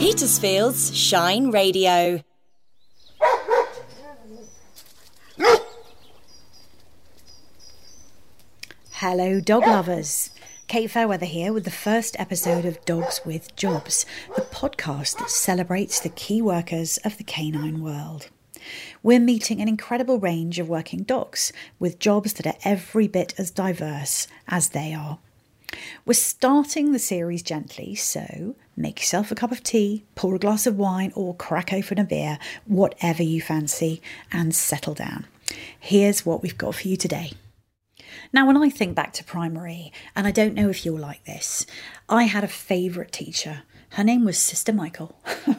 Petersfield's Shine Radio. Hello, dog lovers. Kate Fairweather here with the first episode of Dogs with Jobs, the podcast that celebrates the key workers of the canine world. We're meeting an incredible range of working dogs with jobs that are every bit as diverse as they are. We're starting the series gently, so make yourself a cup of tea, pour a glass of wine, or crack open a beer, whatever you fancy, and settle down. Here's what we've got for you today. Now, when I think back to primary, and I don't know if you're like this, I had a favourite teacher. Her name was Sister Michael,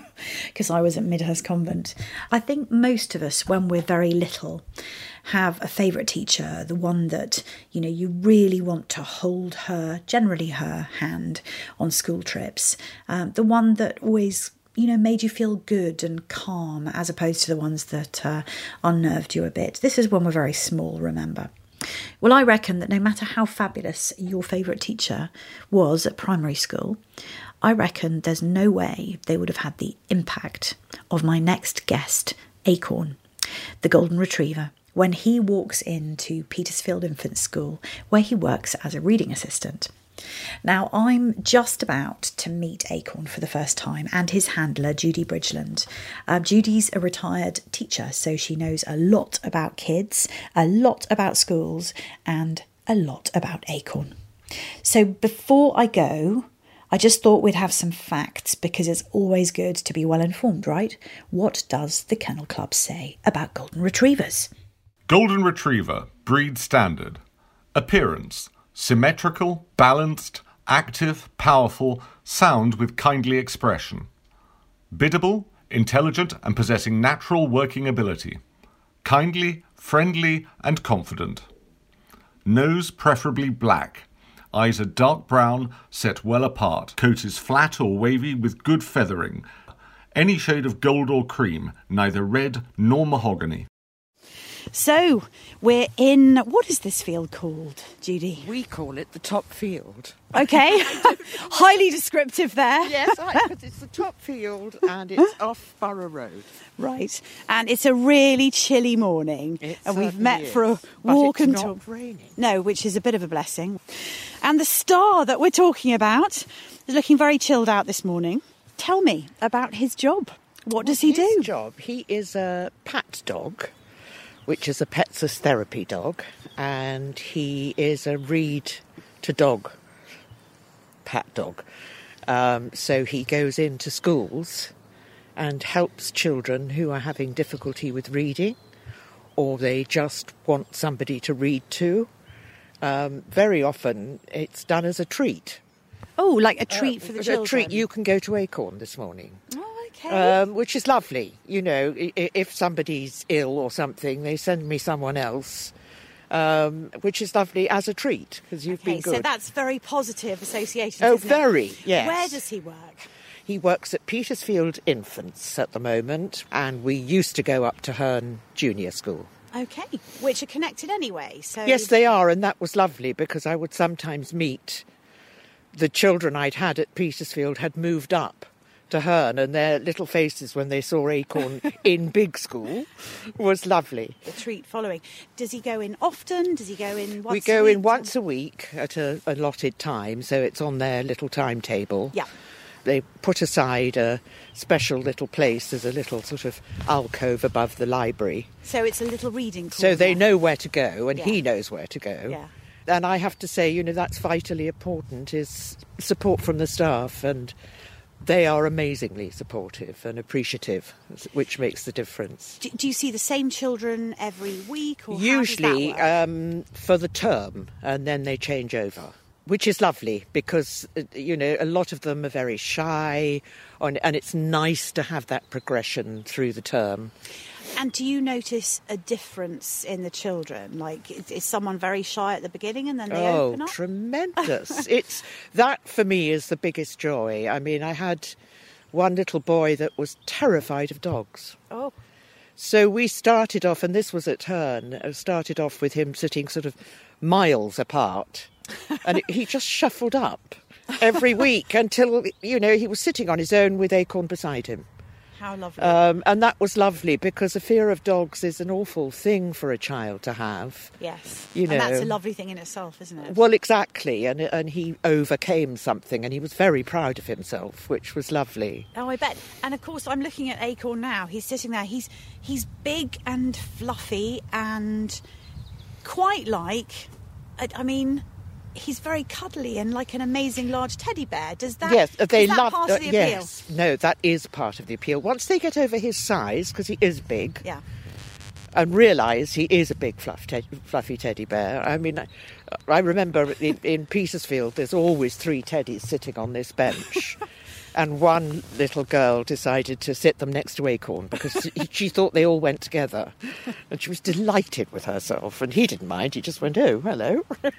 because I was at Midhurst Convent. I think most of us, when we're very little, have a favourite teacher, the one that, you know, you really want to hold her, generally her hand on school trips, um, the one that always you know, made you feel good and calm as opposed to the ones that uh, unnerved you a bit. This is when we're very small, remember. Well, I reckon that no matter how fabulous your favourite teacher was at primary school, I reckon there's no way they would have had the impact of my next guest, Acorn, the Golden Retriever, when he walks into Petersfield Infant School, where he works as a reading assistant. Now, I'm just about to meet Acorn for the first time and his handler, Judy Bridgeland. Uh, Judy's a retired teacher, so she knows a lot about kids, a lot about schools, and a lot about Acorn. So, before I go, I just thought we'd have some facts because it's always good to be well informed, right? What does the Kennel Club say about Golden Retrievers? Golden Retriever, breed standard. Appearance symmetrical, balanced, active, powerful, sound with kindly expression. Biddable, intelligent, and possessing natural working ability. Kindly, friendly, and confident. Nose preferably black. Eyes are dark brown, set well apart. Coat is flat or wavy with good feathering. Any shade of gold or cream, neither red nor mahogany. So, we're in what is this field called, Judy? We call it the top field. Okay, highly descriptive there. Yes, because it's the top field and it's off Borough Road. Right, and it's a really chilly morning, It and we've met for a is, but walk it's and not talk. raining. No, which is a bit of a blessing. And the star that we're talking about is looking very chilled out this morning. Tell me about his job. What does he His do? job, he is a pat dog, which is a Pets as therapy dog, and he is a read to dog pat dog. Um, so he goes into schools and helps children who are having difficulty with reading or they just want somebody to read to. Um, very often it's done as a treat. Oh, like a treat for the Uh, children. A treat. You can go to Acorn this morning. Oh, okay. Um, which is lovely. You know, if somebody's ill or something, they send me someone else, um, which is lovely as a treat because you've okay, been good. so that's very positive association. Oh, isn't it? very, yes. Where does he work? He works at Petersfield Infants at the moment, and we used to go up to Herne Junior School. Okay, which are connected anyway. So Yes, they are, and that was lovely because I would sometimes meet the children I'd had at Petersfield had moved up to Herne, and their little faces when they saw Acorn in big school was lovely. the treat following. Does he go in often? Does he go in once? we go in once a week at a allotted time, so it's on their little timetable. Yeah. They put aside a special little place. There's a little sort of alcove above the library. So it's a little reading. So they know where to go, and Yeah. he knows where to go. Yeah. And I have to say, you know, that's vitally important is support from the staff, and they are amazingly supportive and appreciative, which makes the difference. Do, do you see the same children every week? Or how does that Usually um, for the term, and then they change over. Which is lovely because, uh, you know, a lot of them are very shy, and, and it's nice to have that progression through the term. And do you notice a difference in the children? Like, is, someone very shy at the beginning and then they oh, open up? tremendous! it's that for me is the biggest joy. I mean, I had one little boy that was terrified of dogs. Oh, So we started off, and this was at Herne, uh, started off with him sitting sort of miles apart, and it, he just shuffled up every week until, you know, he was sitting on his own with Acorn beside him. How lovely. Um, and that was lovely because a fear of dogs is an awful thing for a child to have. yes. you and that's a lovely thing in itself, isn't it? Well, exactly. And, and he overcame something and he was very proud of himself, which was lovely. Oh, I bet. And of course, I'm looking at Acorn now. He's sitting there. He's he's big and fluffy and quite like. I, I mean, he's very cuddly and like an amazing large teddy bear. Does that? yes, they that love part uh, of the appeal? Yes, no, that is part of the appeal. Once they get over his size, because he is big, Yeah. and realise he is a big fluff te- fluffy teddy bear. I mean, I, I remember in, in Petersfield, there's always three teddies sitting on this bench. And one little girl decided to sit them next to Acorn because she thought they all went together. And she was delighted with herself. And he didn't mind. He just went, oh, hello.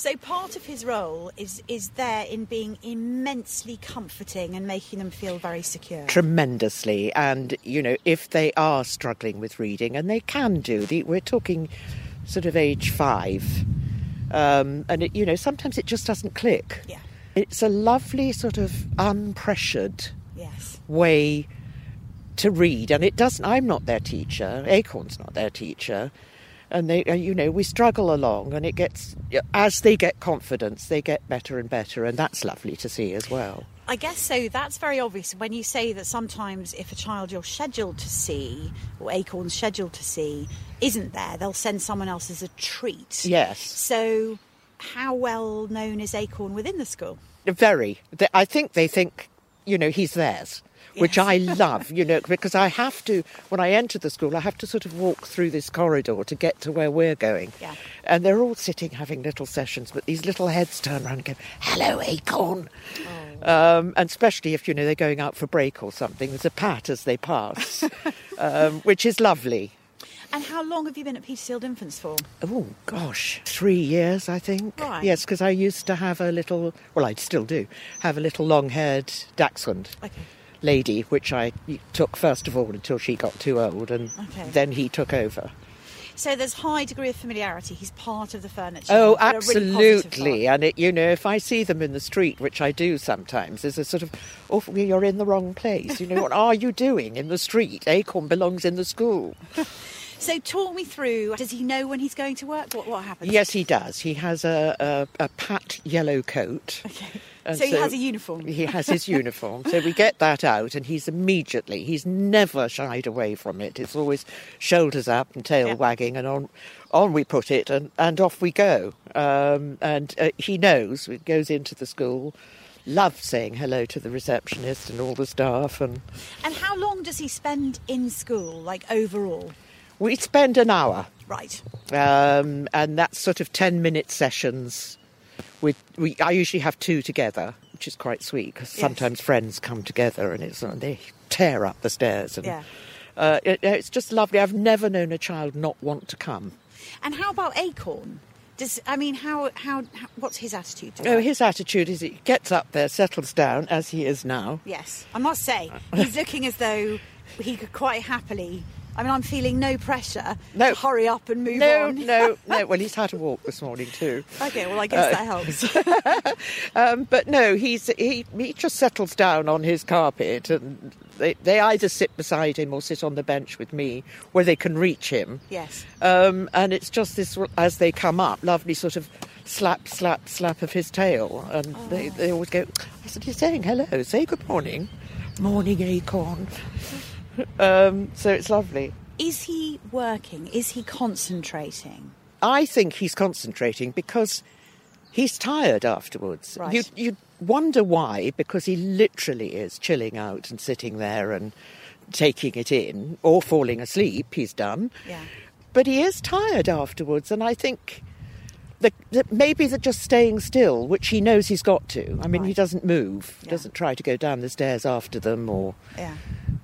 So part of his role is is there in being immensely comforting and making them feel very secure. tremendously. And, you know, if they are struggling with reading, and they can do, the, we're talking sort of age five, um, and, it, you know, sometimes it just doesn't click. Yeah. It's a lovely sort of unpressured Yes. way to read, and it doesn't. I'm not their teacher. Acorn's not their teacher, and they, uh, you know, we struggle along, and it gets as they get confidence, they get better and better, and that's lovely to see as well. I guess so. That's very obvious when you say that sometimes if a child you're scheduled to see or Acorn's scheduled to see isn't there, they'll send someone else as a treat. Yes. So, how well known is Acorn within the school? Very. I think they think, you know, he's theirs, which Yes. I love, you know, because I have to, when I enter the school, I have to sort of walk through this corridor to get to where we're going. Yeah. And they're all sitting having little sessions, but these little heads turn around and go, hello, Acorn. Um, and especially if, you know, they're going out for break or something, there's a pat as they pass, um, which is lovely. And how long have you been at Petersfield Infants for? Oh gosh, three years I think. Right. Yes, because I used to have a little. Well, I still do have a little long-haired dachshund Okay. lady, which I took first of all until she got too old, and Okay. then he took over. So there's high degree of familiarity. He's part of the furniture. Oh, but a really absolutely. And it, you know, if I see them in the street, which I do sometimes, there's a sort of, oh, you're in the wrong place. You know, what are you doing in the street? Acorn belongs in the school. So talk me through. Does he know when he's going to work? What what happens? Yes, he does. He has a, a, a pat yellow coat. Okay. And So he has a uniform. He has his uniform. So we get that out, and he's immediately, he's never shied away from it. It's always shoulders up and tail Yeah. wagging, and on, on we put it, and, and off we go. Um, and uh, he knows, he goes into the school, loves saying hello to the receptionist and all the staff, and And how long does he spend in school, like overall? We spend an hour. Right. um, and that's sort of 10 minute sessions with we i usually have two together which is quite sweet because Yes. sometimes friends come together and it's uh, they tear up the stairs and Yeah. uh, it, it's just lovely i've never known a child not want to come And how about Acorn? Does I mean how how, how what's his attitude to oh his attitude is he gets up there settles down as he is now Yes, I must say he's looking as though he could quite happily. I mean, I'm feeling no pressure No. to hurry up and move no on. no no well he's had a walk this morning too Okay, well, I guess that helps. Um, but no, he's he, he just settles down on his carpet, and they, they either sit beside him or sit on the bench with me, where they can reach him. Yes. Um, and it's just this as they come up, lovely sort of slap, slap, slap of his tail, and they, they always go. I said, "He's saying hello. Say good morning, morning, Acorn." um, so it's lovely. Is he working? Is he concentrating? I think he's concentrating because he's tired afterwards. Right. You you wonder why because he literally is chilling out and sitting there and taking it in or falling asleep. He's done. Yeah. But he is tired afterwards, and I think that, that maybe that just staying still, which he knows he's got to. I mean, he doesn't move, Yeah. doesn't try to go down the stairs after them, or Yeah.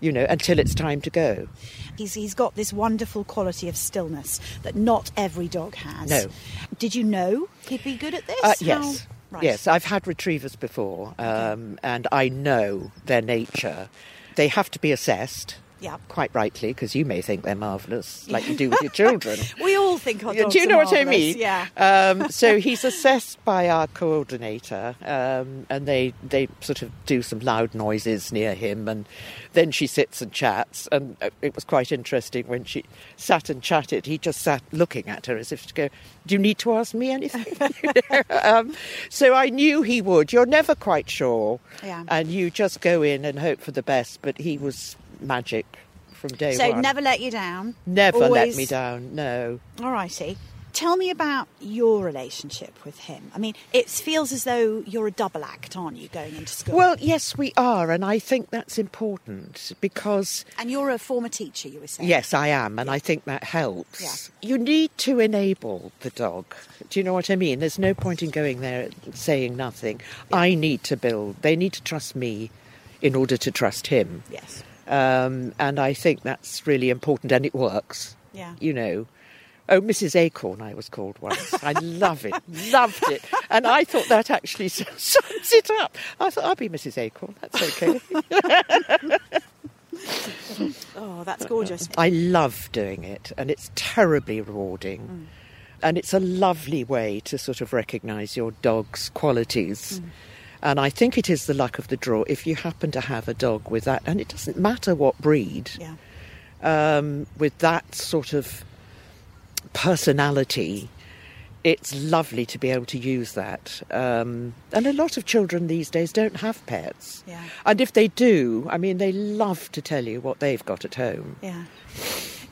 You know, until it's time to go. He's, he's got this wonderful quality of stillness that not every dog has. No. Did you know he'd be good at this? Uh, How- yes. Right. Yes, I've had retrievers before, um, and I know their nature. They have to be assessed Yeah. Quite rightly, because you may think they're marvellous, like you do with your children. We all think our dogs Do you know what I mean? Yeah. Um, so he's assessed by our coordinator, um, and they they sort of do some loud noises near him, and then she sits and chats. And uh, it was quite interesting when she sat and chatted. He just sat looking at her as if to go, "Do you need to ask me anything?" You know? um, so I knew he would. You're never quite sure, Yeah. and you just go in and hope for the best. But he was magic from day So one. never let you down. Never let me down. No. All righty. Tell me about your relationship with him. I mean, it feels as though you're a double act, aren't you, going into school? Well, yes, we are, and I think that's important because, and you're a former teacher, you were saying. yes, I am, and I think that helps. You need to enable the dog. Do you know what I mean? There's no point in going there and saying nothing. I need to build, they need to trust me in order to trust him. Yes. Um, and I think that's really important, and it works. Yeah. You know. Oh, Mrs. Acorn, I was called once. I love it, loved it, and I thought that actually sums it up. I thought I'll be Mrs. Acorn. That's okay. Oh, that's gorgeous. I love doing it, and it's terribly rewarding. And it's a lovely way to sort of recognise your dog's qualities. And I think it is the luck of the draw if you happen to have a dog with that, and it doesn't matter what breed, Yeah. um, with that sort of personality. It's lovely to be able to use that. Um, and a lot of children these days don't have pets. Yeah. And if they do, I mean, they love to tell you what they've got at home. Yeah.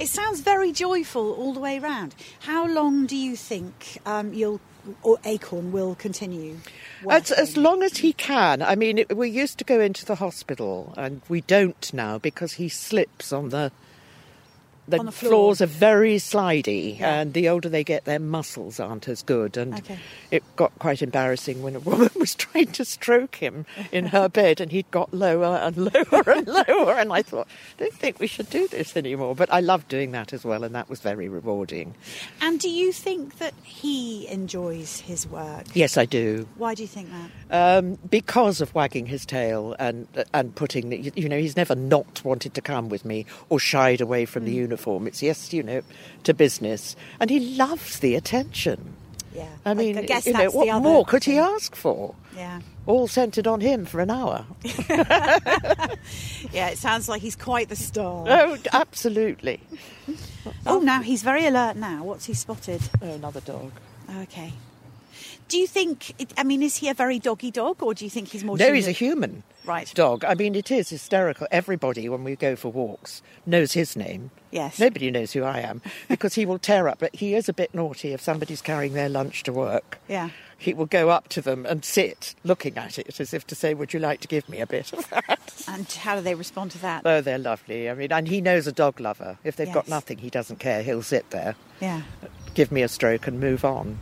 It sounds very joyful all the way round. How long do you think um, you'll or Acorn will continue? As, as long as he can. I mean, it, we used to go into the hospital, and we don't now because he slips on the. The, the floor. floors are very slidey, Yeah. and the older they get, their muscles aren't as good. And Okay. it got quite embarrassing when a woman was trying to stroke him in her bed, and he'd got lower and lower and lower. And I thought, I don't think we should do this anymore. But I loved doing that as well, and that was very rewarding. And do you think that he enjoys his work? Yes, I do. Why do you think that? um, because of wagging his tail and and putting the, you know he's never not wanted to come with me or shied away from the uniform. It's yes, you know, to business, and he loves the attention. Yeah. I mean, I guess you know, what more could he ask for? Yeah. All centred on him for an hour. Yeah, it sounds like he's quite the star. oh, absolutely. Oh, now he's very alert now. What's he spotted? Oh, another dog. Okay. Do you think? It, I mean, is he a very doggy dog, or do you think he's more? No, he's a human? human Right. dog. I mean, it is hysterical. Everybody, when we go for walks, knows his name. Yes. Nobody knows who I am because he will tear up. But he is a bit naughty if somebody's carrying their lunch to work. Yeah. He will go up to them and sit looking at it as if to say, Would you like to give me a bit of that? And how do they respond to that? Oh, they're lovely. I mean, and he knows a dog lover. If they've got nothing, he doesn't care. He'll sit there, yeah. give me a stroke, and move on.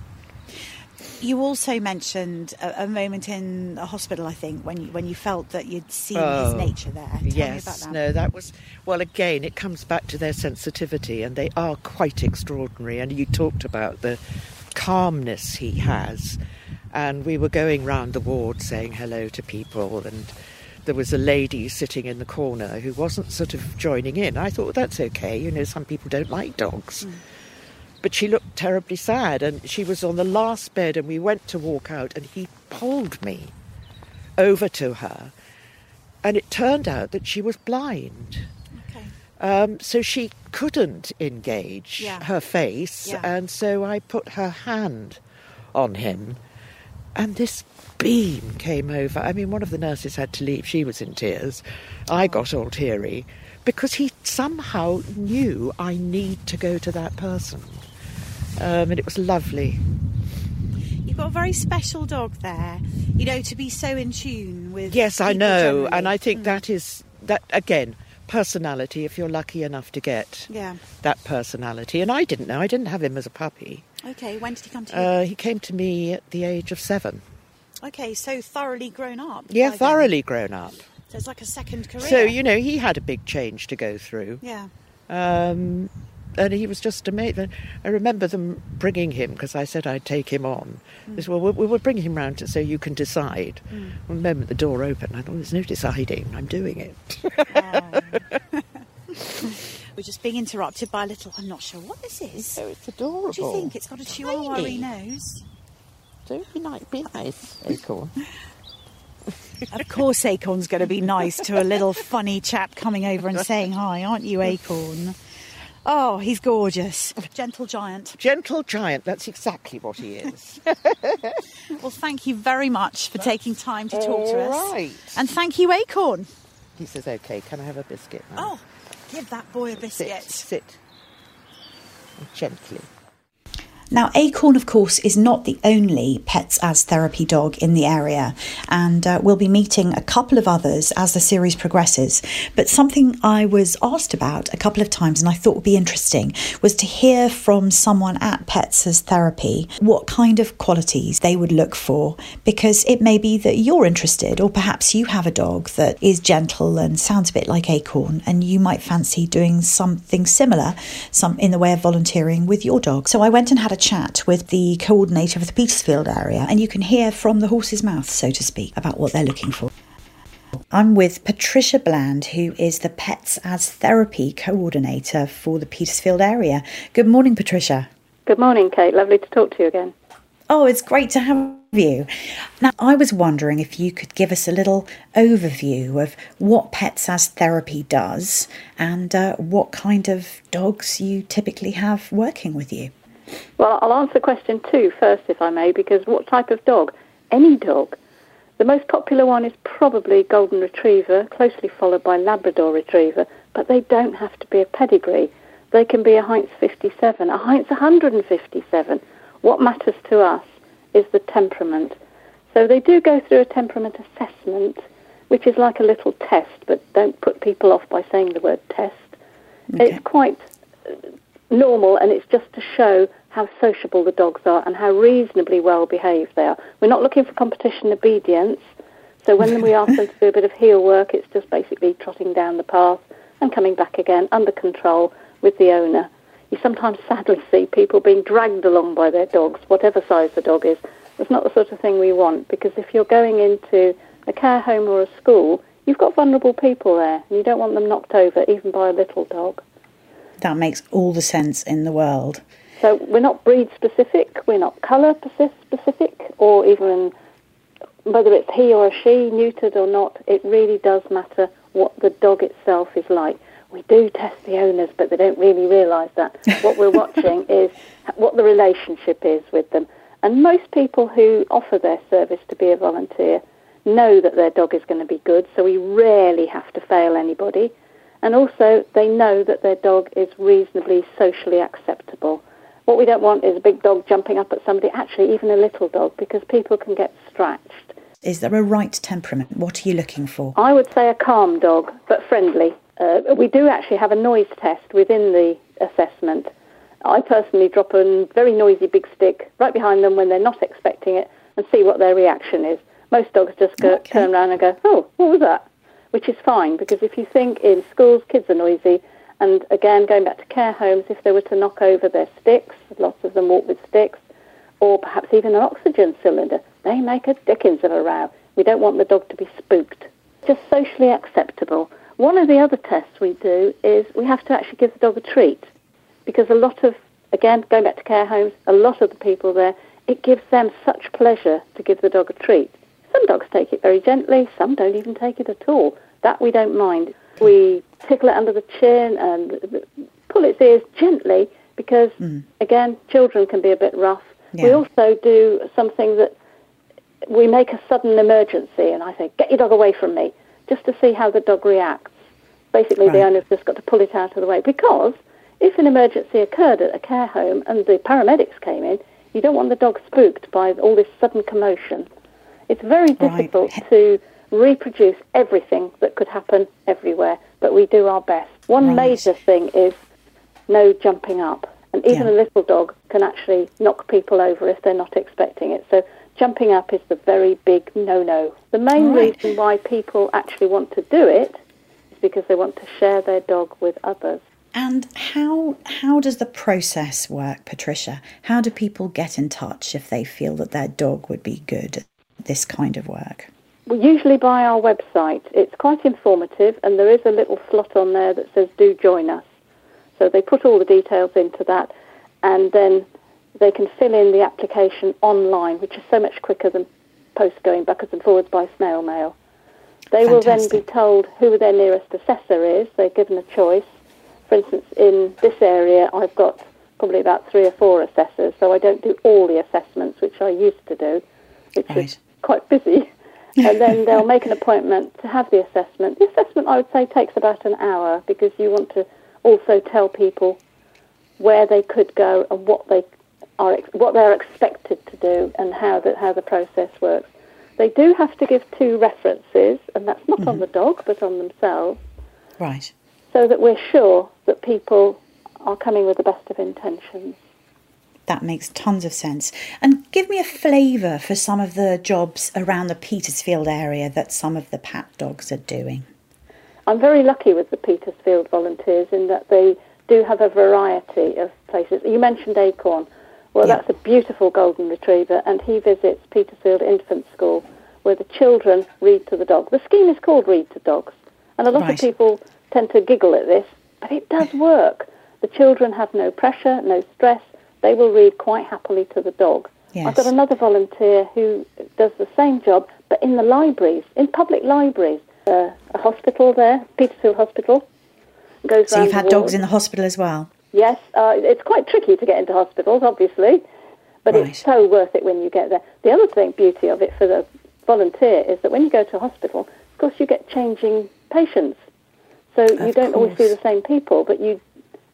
You also mentioned a, a moment in a hospital, I think, when you, when you felt that you'd seen his Oh, nature there. Tell yes, me about that. no, that was well. Again, it comes back to their sensitivity, and they are quite extraordinary. And you talked about the calmness he has, and we were going round the ward saying hello to people, and there was a lady sitting in the corner who wasn't sort of joining in. I thought well, that's okay. You know, some people don't like dogs. Hmm. But she looked terribly sad, and she was on the last bed, and we went to walk out, and he pulled me over to her, and it turned out that she was blind. Okay. Um, so she couldn't engage Yeah. her face, Yeah. and so I put her hand on him, and this beam came over. I mean, one of the nurses had to leave, she was in tears. I got all teary because he somehow knew I need to go to that person. Um, and it was lovely. You've got a very special dog there. You know, to be so in tune with. Yes, I know, generally. and I think Mm. that is that again personality. If you're lucky enough to get Yeah. that personality, and I didn't know. I didn't have him as a puppy. Okay. When did he come to you? Uh, he came to me at the age of seven. okay, so thoroughly grown up. Yeah, then. thoroughly grown up. So it's like a second career. So you know, he had a big change to go through. Yeah. Um, and he was just amazing. I remember them bringing him because I said I'd take him on. Mm. They said, well, we we will bring him round to, so you can decide. Well, the moment the door opened, I thought, there's no deciding. I'm doing it. We're just being interrupted by a little. I'm not sure what this is. Oh, it's adorable. What do you think? It's got a chihuahua nose. Don't be nice. Be nice, Acorn. Of course, Acorn's going to be nice to a little funny chap coming over and saying hi, aren't you, Acorn? Oh, he's gorgeous. Gentle giant. Gentle giant. That's exactly what he is. Well, thank you very much for taking time to talk to us. All right. And thank you, Acorn. he says, "Okay, can I have a biscuit?" now?" Oh, give that boy a biscuit. sit, biscuit. sit. Gently. Now, Acorn, of course, is not the only Pets as Therapy dog in the area, and uh, we'll be meeting a couple of others as the series progresses. But something I was asked about a couple of times and I thought would be interesting was to hear from someone at Pets as Therapy what kind of qualities they would look for, because it may be that you're interested, or perhaps you have a dog that is gentle and sounds a bit like Acorn, and you might fancy doing something similar, some in the way of volunteering with your dog. So I went and had a chat with the coordinator of the Petersfield area, and you can hear from the horse's mouth, so to speak, about what they're looking for. I'm with Patricia Bland, who is the Pets as Therapy coordinator for the Petersfield area. Good morning, Patricia. Good morning, Kate. Lovely to talk to you again. Oh, it's great to have you. Now, I was wondering if you could give us a little overview of what Pets as Therapy does and uh, what kind of dogs you typically have working with you. Well, I'll answer question two first, if I may, because what type of dog? Any dog. The most popular one is probably Golden Retriever, closely followed by Labrador Retriever, but they don't have to be a pedigree. They can be a Heinz 57, a Heinz 157. What matters to us is the temperament. So they do go through a temperament assessment, which is like a little test, but don't put people off by saying the word test. Okay. It's quite normal, and it's just to show how sociable the dogs are and how reasonably well behaved they are. We're not looking for competition obedience. So when we ask them to do a bit of heel work, it's just basically trotting down the path and coming back again under control with the owner. You sometimes sadly see people being dragged along by their dogs, whatever size the dog is. That's not the sort of thing we want because if you're going into a care home or a school, you've got vulnerable people there and you don't want them knocked over even by a little dog. That makes all the sense in the world. So we're not breed specific, we're not colour specific, or even whether it's he or she, neutered or not, it really does matter what the dog itself is like. We do test the owners, but they don't really realise that. What we're watching is what the relationship is with them. And most people who offer their service to be a volunteer know that their dog is going to be good, so we rarely have to fail anybody. And also, they know that their dog is reasonably socially acceptable. What we don't want is a big dog jumping up at somebody, actually, even a little dog, because people can get scratched. Is there a right temperament? What are you looking for? I would say a calm dog, but friendly. Uh, we do actually have a noise test within the assessment. I personally drop a very noisy big stick right behind them when they're not expecting it and see what their reaction is. Most dogs just go, Okay. turn around and go, oh, what was that? Which is fine because if you think in schools, kids are noisy. And again, going back to care homes, if they were to knock over their sticks, lots of them walk with sticks, or perhaps even an oxygen cylinder, they make a dickens of a row. We don't want the dog to be spooked. Just socially acceptable. One of the other tests we do is we have to actually give the dog a treat because a lot of, again, going back to care homes, a lot of the people there, it gives them such pleasure to give the dog a treat. Some dogs take it very gently, some don't even take it at all. That we don't mind. We tickle it under the chin and pull its ears gently because, mm. again, children can be a bit rough. We also do something that we make a sudden emergency, and I say, get your dog away from me, just to see how the dog reacts. Basically, the Right. owner's just got to pull it out of the way because if an emergency occurred at a care home and the paramedics came in, you don't want the dog spooked by all this sudden commotion. It's very Right. difficult to reproduce everything that could happen everywhere, but we do our best. One Right. major thing is no jumping up. And even Yeah. a little dog can actually knock people over if they're not expecting it. So jumping up is the very big no-no. The main right. reason why people actually want to do it is because they want to share their dog with others. And how how does the process work, Patricia? How do people get in touch if they feel that their dog would be good at this kind of work? Usually by our website. It's quite informative, and there is a little slot on there that says "Do join us." So they put all the details into that, and then they can fill in the application online, which is so much quicker than post going backwards and forwards by snail mail. They will then be told who their nearest assessor is. They're given a choice. For instance, in this area, I've got probably about three or four assessors, so I don't do all the assessments, which I used to do, which Right. is quite busy. And then they'll make an appointment to have the assessment. The assessment, I would say, takes about an hour because you want to also tell people where they could go and what they are what they're expected to do and how the how the process works. They do have to give two references, and that's not on mm-hmm. the dog but on themselves, Right. so that we're sure that people are coming with the best of intentions. That makes tons of sense. And give me a flavour for some of the jobs around the Petersfield area that some of the pat dogs are doing. I'm very lucky with the Petersfield volunteers in that they do have a variety of places. You mentioned Acorn. Well, Yeah. that's a beautiful golden retriever, and he visits Petersfield Infant School where the children read to the dog. The scheme is called Read to Dogs, and a lot Right. of people tend to giggle at this, but it does work. The children have no pressure, no stress. They will read quite happily to the dog. Yes. I've got another volunteer who does the same job, but in the libraries, in public libraries. Uh, a hospital there, Petersfield Hospital. Goes So you've had dogs in the hospital as well. Yes, uh, it's quite tricky to get into hospitals, obviously, but Right. it's so worth it when you get there. The other thing, beauty of it for the volunteer is that when you go to a hospital, of course, you get changing patients, so you don't always see the same people, but you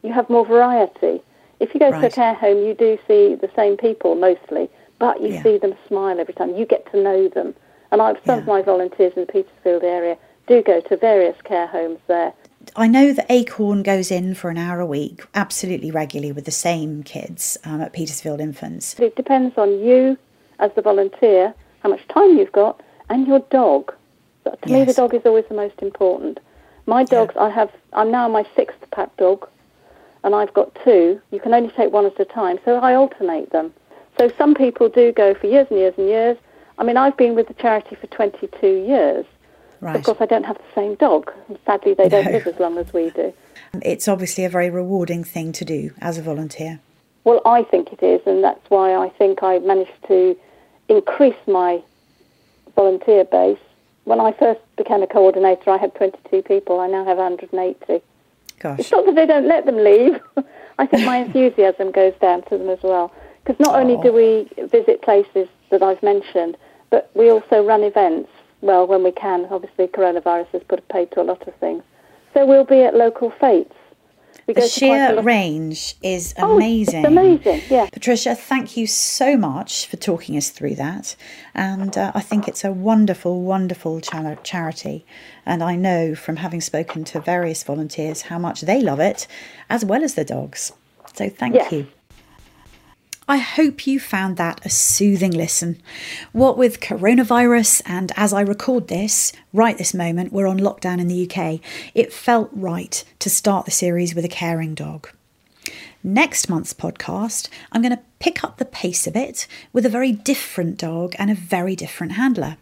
you have more variety. If you go to a care home, you do see the same people mostly, but you Yeah. see them smile every time. You get to know them, and I've some of my volunteers in the Petersfield area do go to various care homes there. I know that Acorn goes in for an hour a week, absolutely regularly with the same kids um, at Petersfield Infants. It depends on you as the volunteer, how much time you've got, and your dog. So to me, the dog is always the most important. My dogs, I have, I'm now my sixth pet dog, and I've got two. You can only take one at a time, so I alternate them. So some people do go for years and years and years. I mean, I've been with the charity for 22 years. Right. Of course, I don't have the same dog. Sadly, they don't live as long as we do. It's obviously a very rewarding thing to do as a volunteer. Well, I think it is, and that's why I think I managed to increase my volunteer base. When I first became a coordinator, I had 22 people. I now have 180. It's not that they don't let them leave. I think my enthusiasm goes down to them as well. Because not only do oh. we visit places that I've mentioned, but we also run events. Well, when we can. Obviously, coronavirus has put a pay to a lot of things. So we'll be at local fetes. The go to quite a sheer range is Oh, amazing. It's amazing, yeah. Patricia, thank you so much for talking us through that. And uh, I think it's a wonderful, wonderful char- charity. And I know from having spoken to various volunteers how much they love it, as well as the dogs. So thank Yes. you. I hope you found that a soothing listen. What with coronavirus, and as I record this, right this moment, we're on lockdown in the UK, it felt right to start the series with a caring dog. Next month's podcast, I'm going to pick up the pace a bit with a very different dog and a very different handler.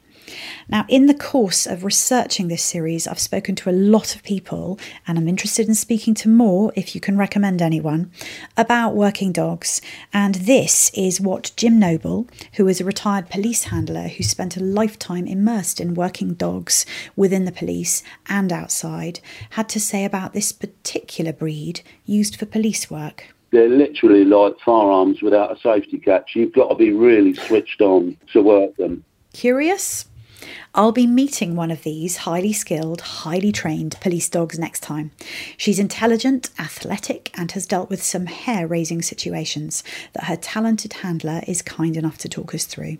Now, in the course of researching this series, I've spoken to a lot of people, and I'm interested in speaking to more, if you can recommend anyone, about working dogs. And this is what Jim Noble, who is a retired police handler who spent a lifetime immersed in working dogs within the police and outside, had to say about this particular breed used for police work. They're literally like firearms without a safety catch. You've got to be really switched on to work them. Curious? I'll be meeting one of these highly skilled, highly trained police dogs next time. She's intelligent, athletic, and has dealt with some hair raising situations that her talented handler is kind enough to talk us through.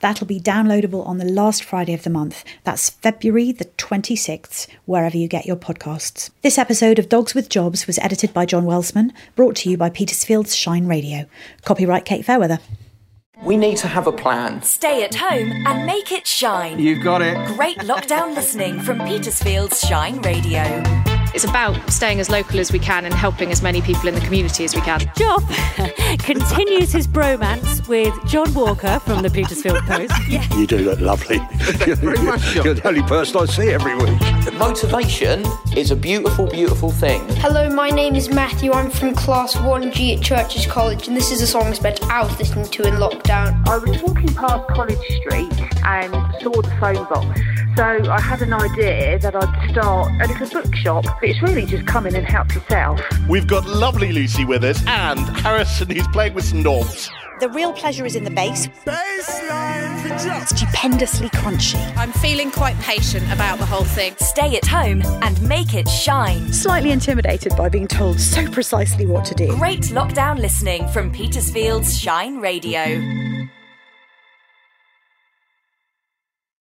That'll be downloadable on the last Friday of the month. That's February the 26th, wherever you get your podcasts. This episode of Dogs with Jobs was edited by John Welsman, brought to you by Petersfield's Shine Radio. Copyright Kate Fairweather. We need to have a plan. Stay at home and make it shine. You've got it. Great lockdown listening from Petersfield's Shine Radio. It's about staying as local as we can and helping as many people in the community as we can. Job continues his bromance with John Walker from the Petersfield Post. yeah. You do look lovely. Very much, You're the only person I see every week. Motivation is a beautiful, beautiful thing. Hello, my name is Matthew. I'm from Class 1G at Churcher's College, and this is a song I spent hours listening to in lockdown. I was walking past College Street and saw the phone box. So I had an idea that I'd start a little bookshop. But it's really just come in and help yourself. We've got lovely Lucy with us and Harrison who's playing with some knobs. The real pleasure is in the base. bass. Stupendously crunchy. I'm feeling quite patient about the whole thing. Stay at home and make it shine. Slightly intimidated by being told so precisely what to do. Great lockdown listening from Petersfield's Shine Radio.